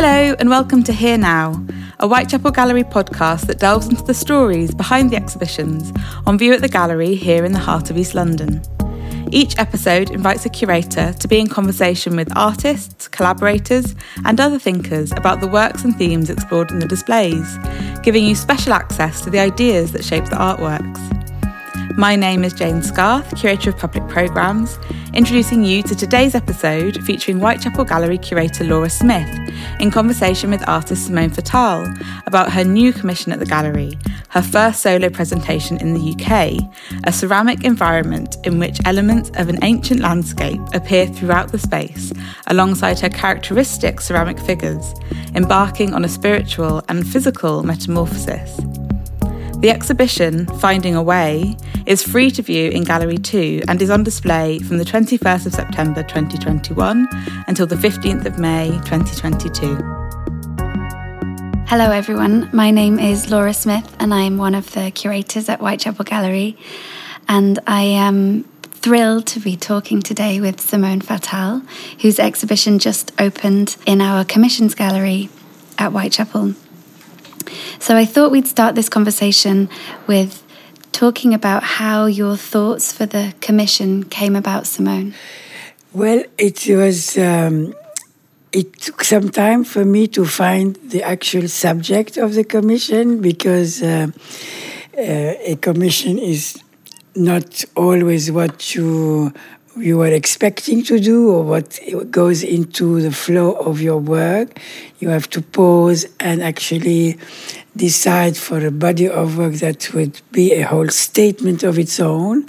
Hello, and welcome to Here Now, a Whitechapel Gallery podcast that delves into the stories behind the exhibitions on view at the gallery here in the heart of East London. Each episode invites a curator to be in conversation with artists, collaborators, and other thinkers about the works and themes explored in the displays, giving you special access to the ideas that shape the artworks. My name is Jane Scarth, Curator of Public Programmes, introducing you to today's episode featuring Whitechapel Gallery curator Laura Smith in conversation with artist Simone Fattal about her new commission at the gallery, her first solo presentation in the UK, a ceramic environment in which elements of an ancient landscape appear throughout the space alongside her characteristic ceramic figures, embarking on a spiritual and physical metamorphosis. The exhibition, Finding a Way, is free to view in Gallery 2 and is on display from the 21st of September 2021 until the 15th of May 2022. Hello, everyone. My name is Laura Smith, and I'm one of the curators at Whitechapel Gallery. And I am thrilled to be talking today with Simone Fattal, whose exhibition just opened in our Commissions Gallery at Whitechapel. So I thought we'd start this conversation with talking about how your thoughts for the commission came about, Simone. Well, it was. Um, it took some time for me to find the actual subject of the commission because uh, uh, a commission is not always what you you are expecting to do or what goes into the flow of your work. You have to pause and actually decide for a body of work that would be a whole statement of its own.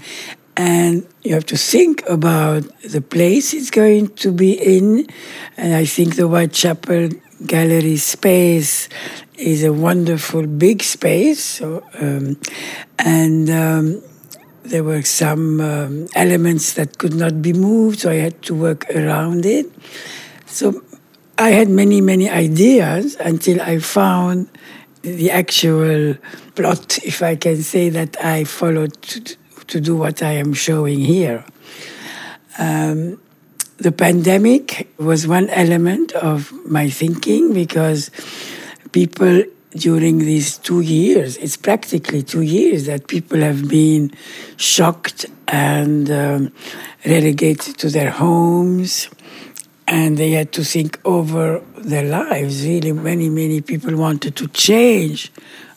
And you have to think about the place it's going to be in. And I think the Whitechapel Gallery space is a wonderful big space. So, um, and um, there were some um, elements that could not be moved, so I had to work around it. So I had many, many ideas until I found the actual plot, if I can say that I followed to, to do what I am showing here. Um, the pandemic was one element of my thinking because people during these two years, it's practically two years that people have been shocked and um, relegated to their homes, and they had to think over their lives. Really, many, many people wanted to change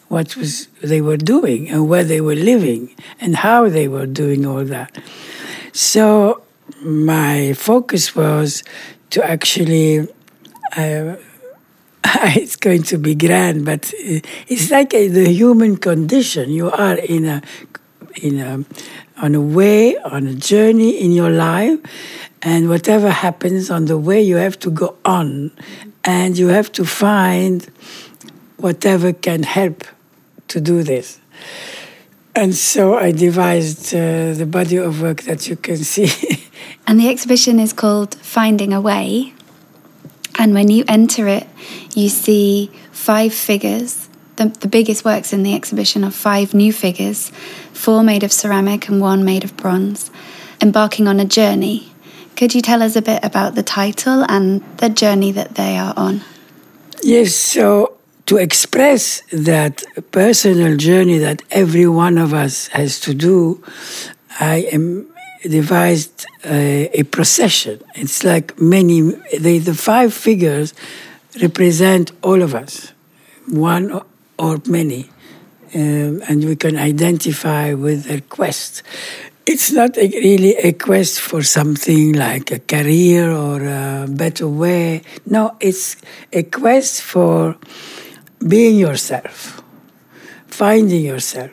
what was they were doing and where they were living and how they were doing all that. So my focus was to actually. Uh, it's going to be grand, but uh, it's like a, the human condition. You are in a, in a, on a way, on a journey in your life, and whatever happens on the way, you have to go on, and you have to find whatever can help to do this. And so I devised uh, the body of work that you can see. and the exhibition is called Finding a Way. And when you enter it, you see five figures. The, the biggest works in the exhibition are five new figures, four made of ceramic and one made of bronze, embarking on a journey. Could you tell us a bit about the title and the journey that they are on? Yes, so to express that personal journey that every one of us has to do, I am devised a, a procession. It's like many, they, the five figures represent all of us, one or many, um, and we can identify with their quest. It's not a, really a quest for something like a career or a better way. No, it's a quest for being yourself, finding yourself.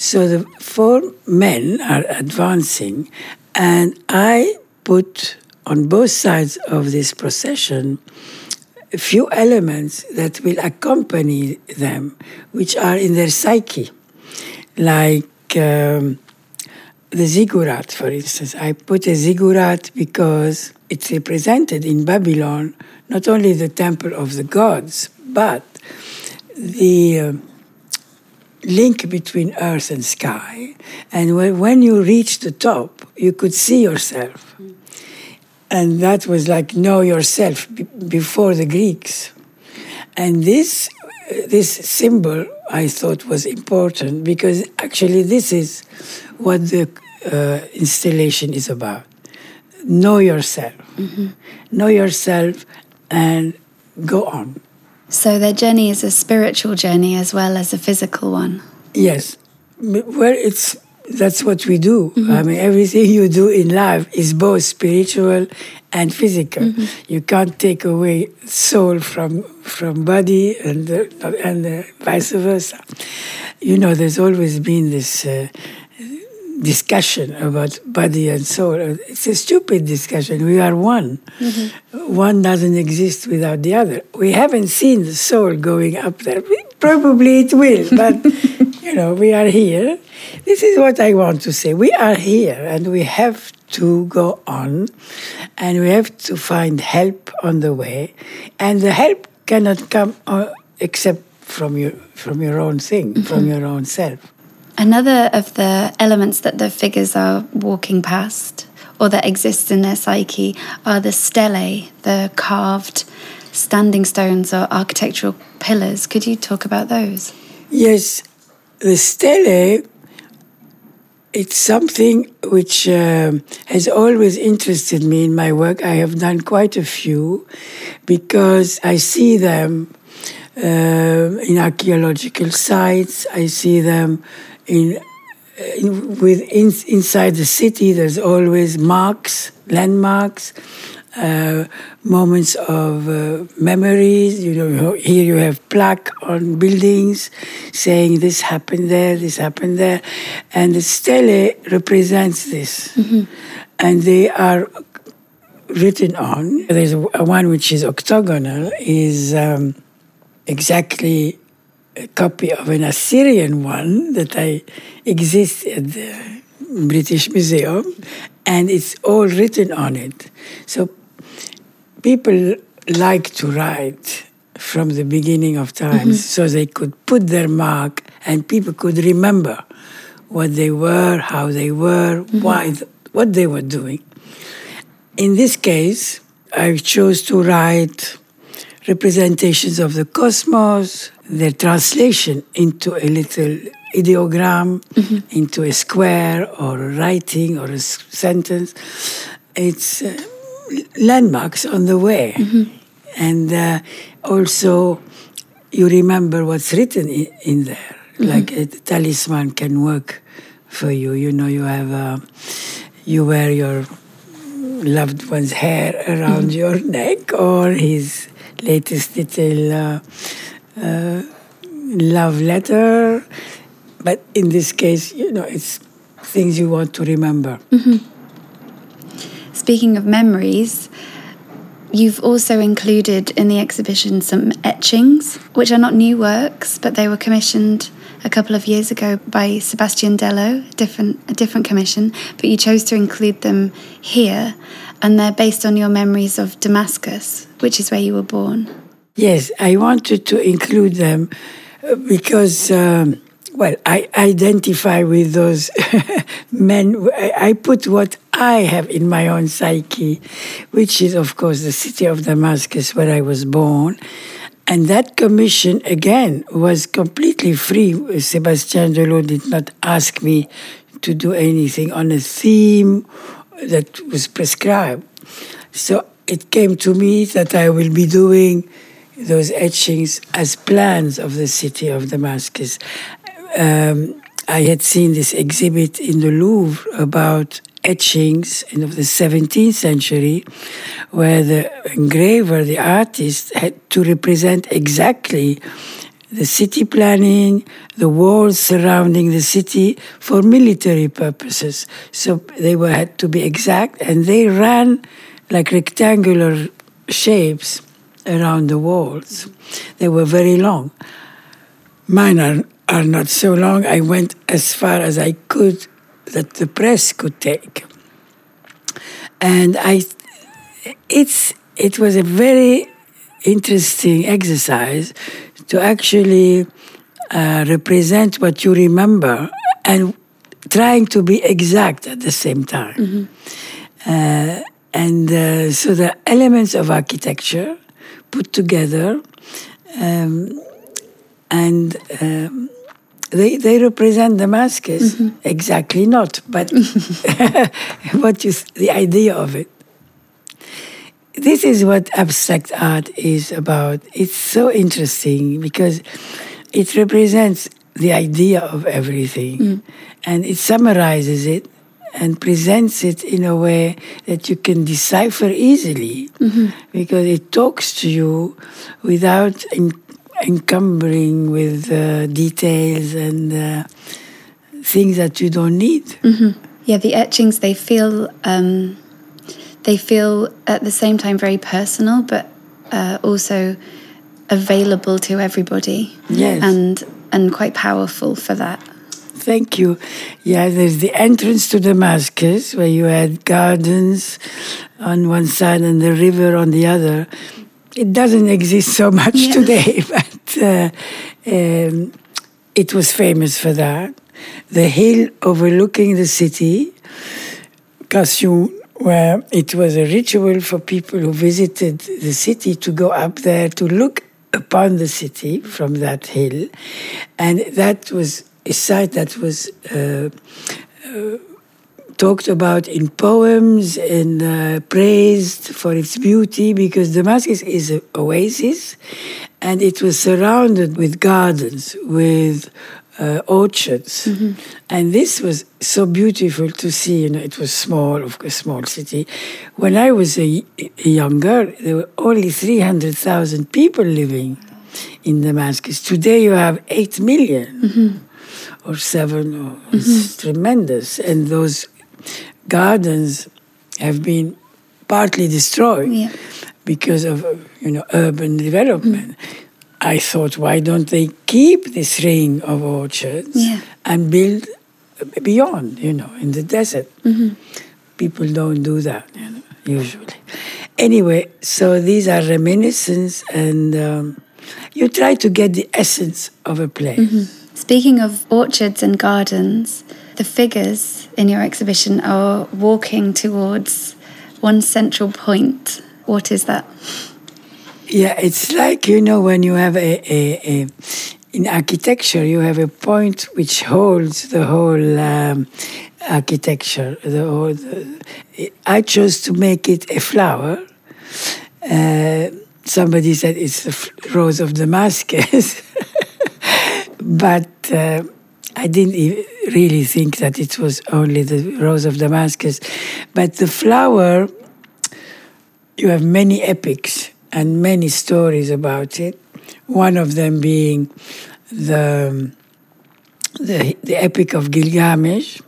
So the four men are advancing, and I put on both sides of this procession a few elements that will accompany them, which are in their psyche, like um, the ziggurat, for instance. I put a ziggurat because it's represented in Babylon not only the temple of the gods, but the uh, link between earth and sky. And when, you reach the top, you could see yourself. And that was like know yourself before the Greeks. And this, this symbol I thought was important because actually this is what the uh, installation is about. Know yourself. Mm-hmm. Know yourself and go on. So their journey is a spiritual journey as well as a physical one. Yes. Well, it's that's what we do. Mm-hmm. I mean, everything you do in life is both spiritual and physical. Mm-hmm. You can't take away soul from from body and and uh, vice versa. You know, there's always been this. Uh, discussion about body and soul. It's a stupid discussion. We are one. Mm-hmm. One doesn't exist without the other. We haven't seen the soul going up there. Probably it will, but you know, we are here. This is what I want to say. We are here and we have to go on and we have to find help on the way. And the help cannot come uh, except from your, from your own thing, mm-hmm. from your own self. Another of the elements that the figures are walking past or that exist in their psyche are the stelae, the carved standing stones or architectural pillars. Could you talk about those? Yes, the stelae it's something which uh, has always interested me in my work. I have done quite a few because I see them uh, in archaeological sites. I see them in, in with in, inside the city. There's always marks, landmarks. Uh, moments of uh, memories. You know, here you have plaque on buildings saying this happened there, this happened there, and the stele represents this, mm-hmm. and they are written on. There's one which is octagonal, is um, exactly a copy of an Assyrian one that I exist at the British Museum, and it's all written on it. So people like to write from the beginning of times mm-hmm. so they could put their mark and people could remember what they were, how they were, mm-hmm. why, what they were doing. In this case, I chose to write representations of the cosmos, their translation into a little ideogram, mm-hmm. into a square or a writing or a sentence. It's uh, landmarks on the way. Mm-hmm. And uh, also, you remember what's written in, in there. Mm-hmm. Like a talisman can work for you. You know, you have, uh, you wear your loved one's hair around mm-hmm. your neck or his latest little uh, love letter. But in this case, you know, it's things you want to remember. Mm-hmm. Speaking of memories, you've also included in the exhibition some etchings, which are not new works, but they were commissioned a couple of years ago by Sebastian Dello, different, a different commission, but you chose to include them here, and they're based on your memories of Damascus, which is where you were born. Yes, I wanted to include them because. Um, well, I identify with those men. I put what I have in my own psyche, which is, of course, the city of Damascus where I was born. And that commission, again, was completely free. Sebastian Dello did not ask me to do anything on a theme that was prescribed. So it came to me that I will be doing those etchings as plans of the city of Damascus um, I had seen this exhibit in the Louvre about etchings of the 17th century, where the engraver, the artist, had to represent exactly the city planning, the walls surrounding the city for military purposes. So they were had to be exact, and they ran like rectangular shapes around the walls. They were very long. Mine are are not so long. I went as far as I could that the press could take. And I, it's, it was a very interesting exercise to actually uh, represent what you remember and trying to be exact at the same time. Mm-hmm. Uh, and uh, so the elements of architecture put together Um, and um, they, they represent Damascus. Mm-hmm. Exactly not, but what is the idea of it? This is what abstract art is about. It's so interesting because it represents the idea of everything mm. and it summarizes it and presents it in a way that you can decipher easily mm-hmm. because it talks to you without encumbering with uh, details and uh, things that you don't need. Mm-hmm. Yeah, the etchings they feel um, they feel at the same time very personal, but uh, also available to everybody. Yes, and and quite powerful for that. Thank you. Yeah, there's the entrance to Damascus where you had gardens on one side and the river on the other. It doesn't exist so much yeah. today, but uh, um, it was famous for that. The hill overlooking the city, Kasyoun, where it was a ritual for people who visited the city to go up there to look upon the city from that hill. And that was a site that was uh, uh, talked about in poems and uh, praised for its beauty because Damascus is an oasis and it was surrounded with gardens, with uh, orchards. Mm-hmm. And this was so beautiful to see. You know, it was small, of a small city. When I was a, a girl, there were only 300,000 people living in Damascus. Today you have 8 million. Mm-hmm or seven. Or, mm-hmm. It's tremendous. And those gardens have been partly destroyed yeah. because of you know urban development. Mm-hmm. I thought, why don't they keep this ring of orchards yeah. and build beyond, you know, in the desert? Mm-hmm. People don't do that, you know, usually. Anyway, so these are reminiscences, and um, you try to get the essence of a place. Mm-hmm. Speaking of orchards and gardens, the figures in your exhibition are walking towards one central point. What is that? Yeah, it's like, you know, when you have a, a, a in architecture, you have a point which holds the whole um, architecture. The whole, the, I chose to make it a flower. Uh, somebody said it's the rose of Damascus. But uh, I didn't really think that it was only the rose of Damascus. But the flower, you have many epics and many stories about it. One of them being the, the, the epic of Gilgamesh,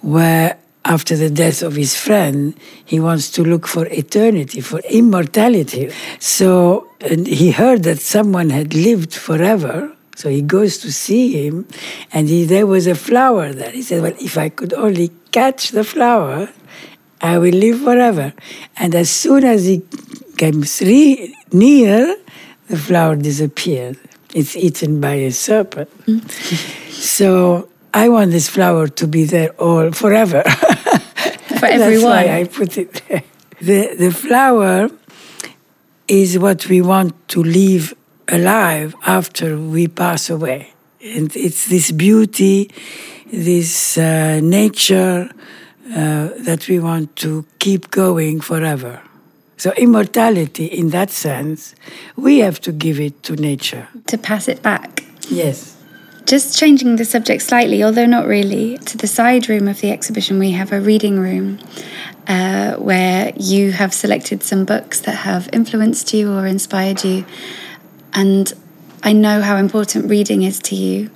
where after the death of his friend, he wants to look for eternity, for immortality. So, he heard that someone had lived forever so he goes to see him, and he, there was a flower there. He said, Well, if I could only catch the flower, I will live forever. And as soon as he came re- near, the flower disappeared. It's eaten by a serpent. Mm. so I want this flower to be there all forever. For everyone. That's why I put it there. The, the flower is what we want to leave alive after we pass away. And it's this beauty, this uh, nature uh, that we want to keep going forever. So, immortality, in that sense, we have to give it to nature. To pass it back. Yes. Just changing the subject slightly, although not really, to the side room of the exhibition, we have a reading room uh, where you have selected some books that have influenced you or inspired you. And I know how important reading is to you.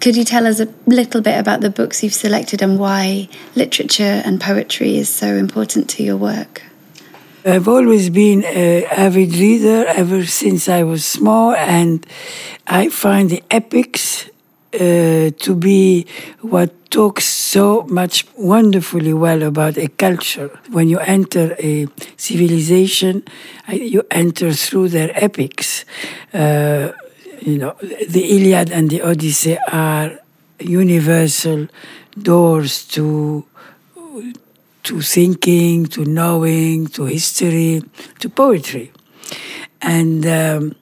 Could you tell us a little bit about the books you've selected and why literature and poetry is so important to your work? I've always been an avid reader ever since I was small, and I find the epics uh, to be what talks so much wonderfully well about a culture. When you enter a civilization, you enter through their epics. Uh, you know, the Iliad and the Odyssey are universal doors to to thinking, to knowing, to history, to poetry, and. Um,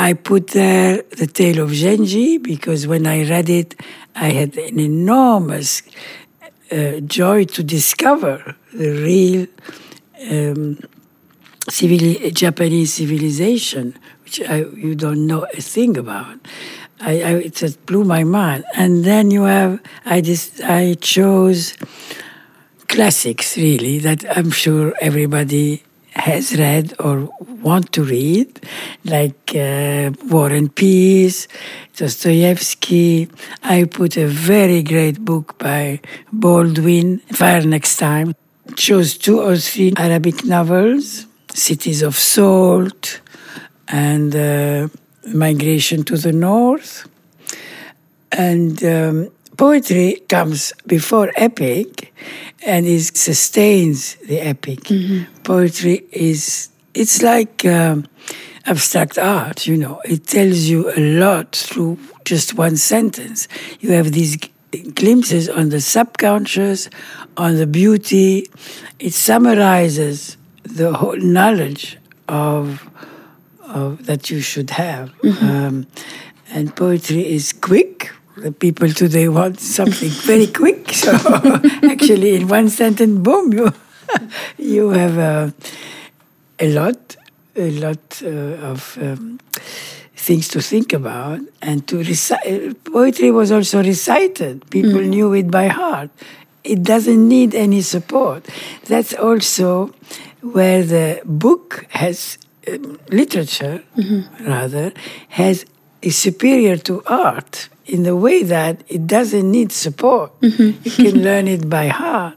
I put there the tale of Genji because when I read it, I had an enormous uh, joy to discover the real um, Japanese civilization, which I, you don't know a thing about. I, I, it just blew my mind. And then you have, I just, I chose classics really that I'm sure everybody has read or want to read, like uh, War and Peace, Dostoevsky. I put a very great book by Baldwin, Fire Next Time. Chose two or three Arabic novels, Cities of Salt and uh, Migration to the North. And um, poetry comes before epic and it sustains the epic. Mm-hmm. Poetry is, it's like um, abstract art, you know. It tells you a lot through just one sentence. You have these glimpses on the subconscious, on the beauty. It summarizes the whole knowledge of, of that you should have. Mm-hmm. Um, and poetry is quick. The people today want something very quick. So actually, in one sentence, boom, you you have uh, a lot, a lot uh, of. Um, things to think about and to recite. Poetry was also recited. People mm. knew it by heart. It doesn't need any support. That's also where the book has um, literature, mm-hmm. rather, has is superior to art in the way that it doesn't need support. Mm-hmm. You can learn it by heart.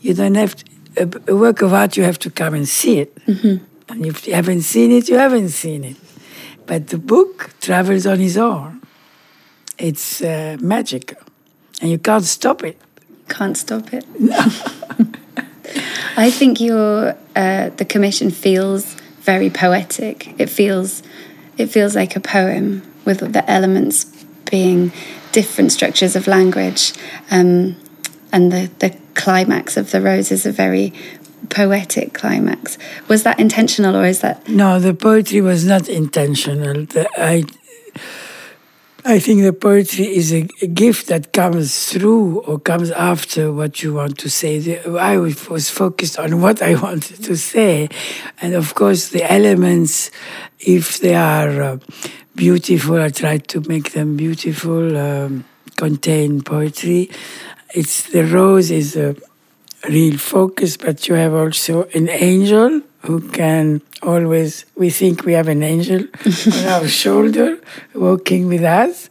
You don't have to, a, a, work of art. You have to come and see it. Mm-hmm. And if you haven't seen it, you haven't seen it. But the book travels on its own. It's uh, magical, and you can't stop it. Can't stop it. No. I think your uh, the commission feels very poetic. It feels it feels like a poem with the elements being different structures of language, um, and the the climax of the rose is a very poetic climax. Was that intentional, or is that? No, the poetry was not intentional. I, I think the poetry is a, a, gift that comes through or comes after what you want to say. I was focused on what I wanted to say, and of course the elements, if they are uh, beautiful, I try to make them beautiful. Um, contain poetry. It's the rose is a real focus, but you have also an angel who can always, we think we have an angel on our shoulder walking with us,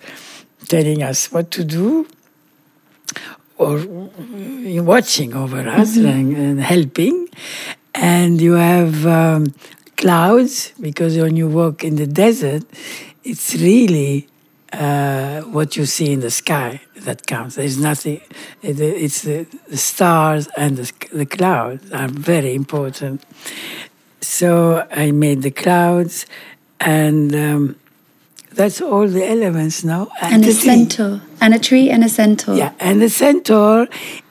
telling us what to do, or watching over us mm-hmm. and, and, helping. And you have um, clouds, because when you walk in the desert, it's really uh, what you see in the sky that counts. There's nothing. It's the, the stars and the, the, clouds are very important. So I made the clouds, and um, that's all the elements now. And, and a centaur, and a tree, and a centaur. Yeah, and the centaur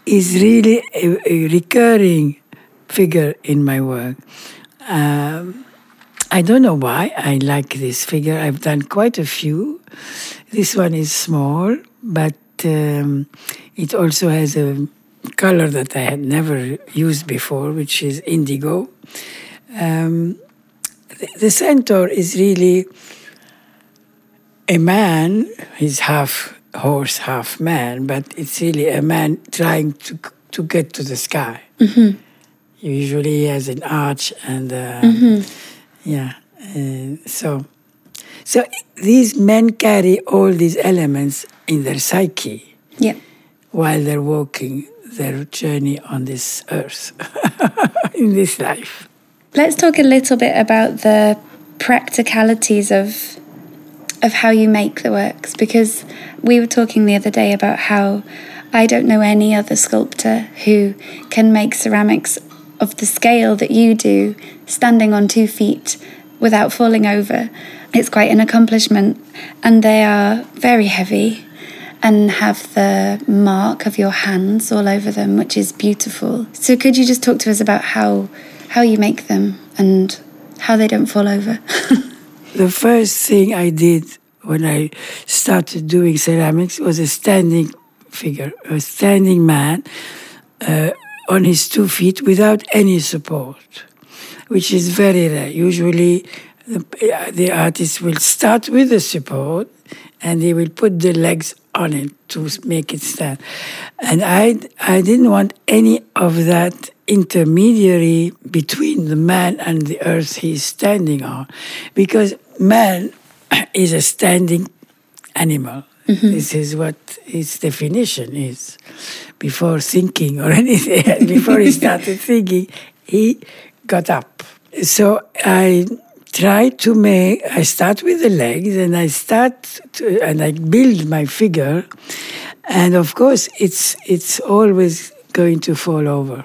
is really a, a recurring figure in my work. Um, I don't know why I like this figure. I've done quite a few. This one is small, but um, it also has a color that I had never used before, which is indigo. Um, the, the centaur is really a man. He's half horse, half man, but it's really a man trying to to get to the sky. Mm-hmm. Usually, he has an arch and. Uh, mm-hmm yeah. Uh, so, so these men carry all these elements in their psyche. Yeah. While they're walking their journey on this earth, in this life. Let's talk a little bit about the practicalities of of how you make the works because we were talking the other day about how I don't know any other sculptor who can make ceramics of the scale that you do, standing on two feet without falling over. It's quite an accomplishment, and they are very heavy and have the mark of your hands all over them, which is beautiful. So, could you just talk to us about how how you make them and how they don't fall over? the first thing I did when I started doing ceramics was a standing figure, a standing man uh, on his two feet without any support, which is very rare. Usually, the, the artist will start with the support and he will put the legs on it to make it stand. And I, I didn't want any of that intermediary between the man and the earth he's standing on, because man is a standing animal. Mm-hmm. This is what its definition is. Before thinking or anything, before he started thinking, he got up. So I try to make i start with the legs and i start to, and i build my figure. And of course it's it's always going to fall over.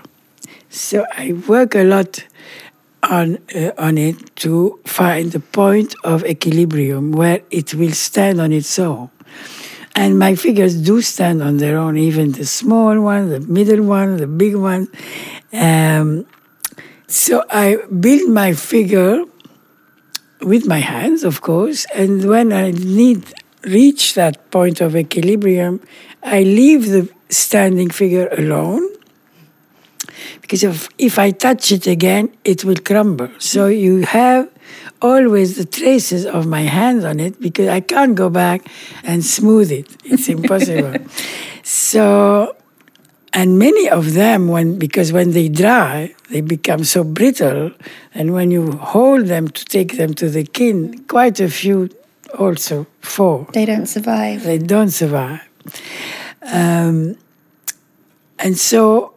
So i work a lot on uh, on it to find the point of equilibrium where it will stand on its own. And my figures do stand on their own even the small one the middle one the big one. Um, so i build my figure with my hands, of course. And when I need reach that point of equilibrium, I leave the standing figure alone because if, if I touch it again, it will crumble. So you have always the traces of my hands on it because I can't go back and smooth it. It's impossible. so and many of them when because when they dry they become so brittle. And when you hold them to take them to the kiln quite a few also fall. They don't survive. They don't survive. Um, and so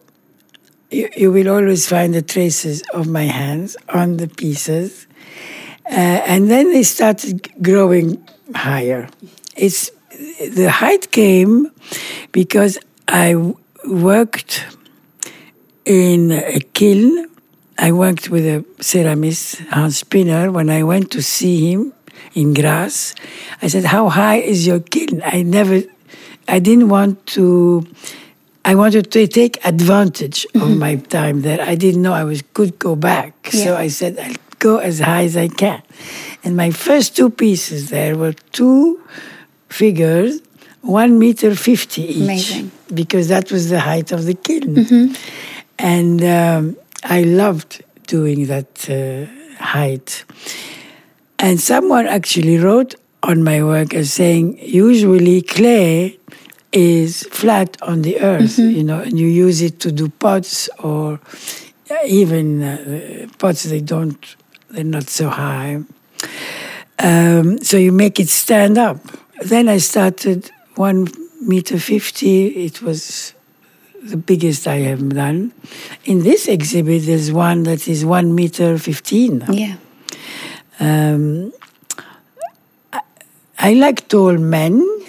you, you, will always find the traces of my hands on the pieces. Uh, and then they started growing higher. It's the height came because i worked in a kiln. I worked with a ceramist, Hans Spinner. When I went to see him in Grasse, I said, How high is your kiln? I never, I didn't want to, I wanted to take advantage mm-hmm. of my time there. I didn't know I was could go back. Yeah. So I said, I'll go as high as I can. And my first two pieces there were two figures one meter fifty each, Amazing. because that was the height of the kiln, mm-hmm. and um, I loved doing that uh, height. And someone actually wrote on my work as saying, usually clay is flat on the earth, mm-hmm. you know, and you use it to do pots or even uh, pots they don't, they're not so high. Um, so you make it stand up. Then I started one meter fifty. It was the biggest I have done. In this exhibit, there's one that is one meter fifteen. Yeah. Um, I, I like tall men.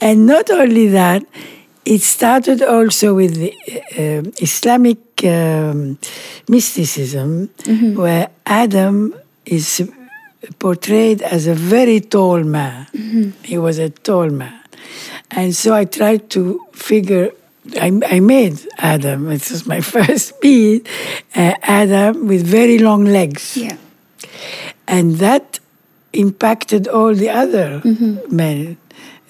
and not only that, it started also with the uh, Islamic um, mysticism, mm-hmm. where Adam is portrayed as a very tall man. Mm-hmm. He was a tall man. And so I tried to figure, I, I made Adam, this was my first piece, uh, Adam with very long legs. Yeah. And that impacted all the other mm-hmm. men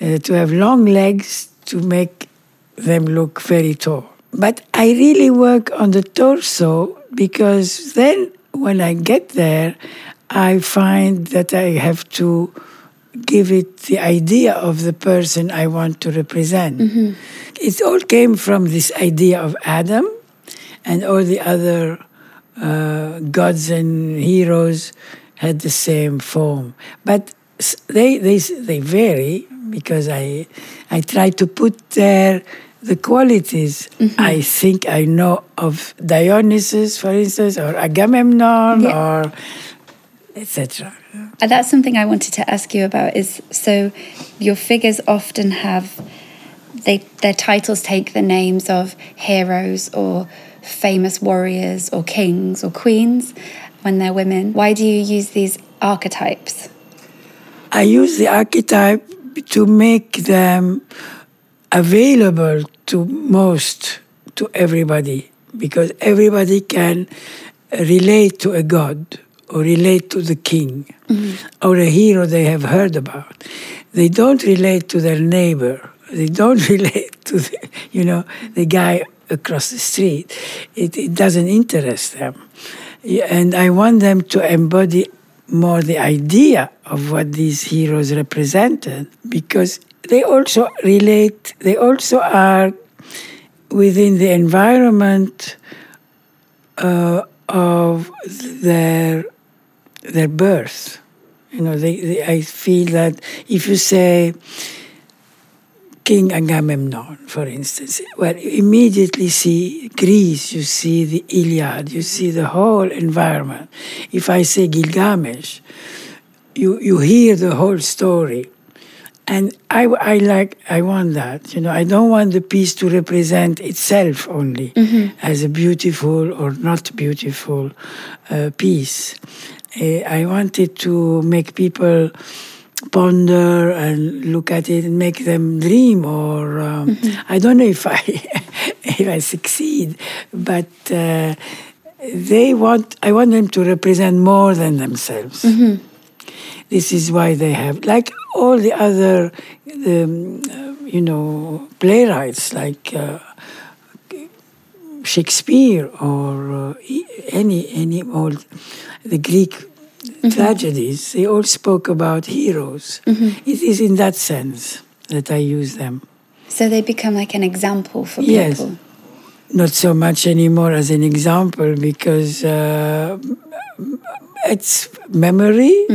uh, to have long legs to make them look very tall. But I really work on the torso because then when I get there, I find that I have to give it the idea of the person I want to represent. Mm-hmm. It all came from this idea of Adam and all the other uh, gods and heroes had the same form. But they, they, they vary because I, I try to put there the qualities mm-hmm. I think I know of Dionysus, for instance, or Agamemnon, yeah. or etc. And uh, that's something I wanted to ask you about. Is so your figures often have they their titles take the names of heroes or famous warriors or kings or queens when they're women. Why do you use these archetypes? I use the archetype to make them available to most to everybody because everybody can relate to a god or relate to the king or a hero they have heard about. They don't relate to their neighbor. They don't relate to the, you know the guy across the street. It, it doesn't interest them, and I want them to embody more the idea of what these heroes represented because they also relate. They also are within the environment uh, of their their birth. You know, they, they, I feel that if you say King Agamemnon, for instance, well, you immediately see Greece, you see the Iliad, you see the whole environment. If I say Gilgamesh, you, you hear the whole story. And I, I like, I want that. You know, I don't want the piece to represent itself only as a beautiful or not beautiful uh, piece. Uh, I wanted to make people ponder and look at it and make them dream. Or um, I don't know if I if I succeed, but uh, they want. I want them to represent more than themselves. This is why they have, like all the other, um, you know, playwrights like. Uh, Shakespeare or uh, any any old the Greek tragedies, they all spoke about heroes. It is in that sense that I use them. So they become like an example for people. Yes. Not so much anymore as an example because uh, it's memory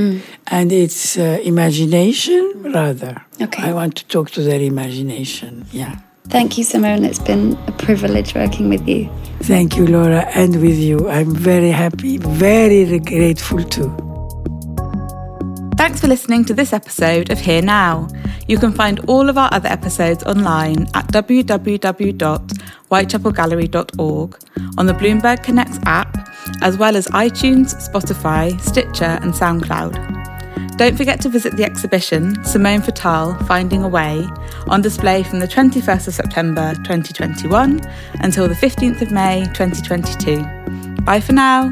and it's uh, imagination rather. Okay. I want to talk to their imagination. Yeah. Thank you, Simone. It's been a privilege working with you. Thank you, Laura, and with you. I'm very happy, very grateful too. Thanks for listening to this episode of Here Now. You can find all of our other episodes online at www.whitechapelgallery.org, on the Bloomberg Connects app, as well as iTunes, Spotify, Stitcher, and SoundCloud. Don't forget to visit the exhibition Simone Fattal Finding a Way on display from the 21st of September 2021 until the 15th of May 2022. Bye for now.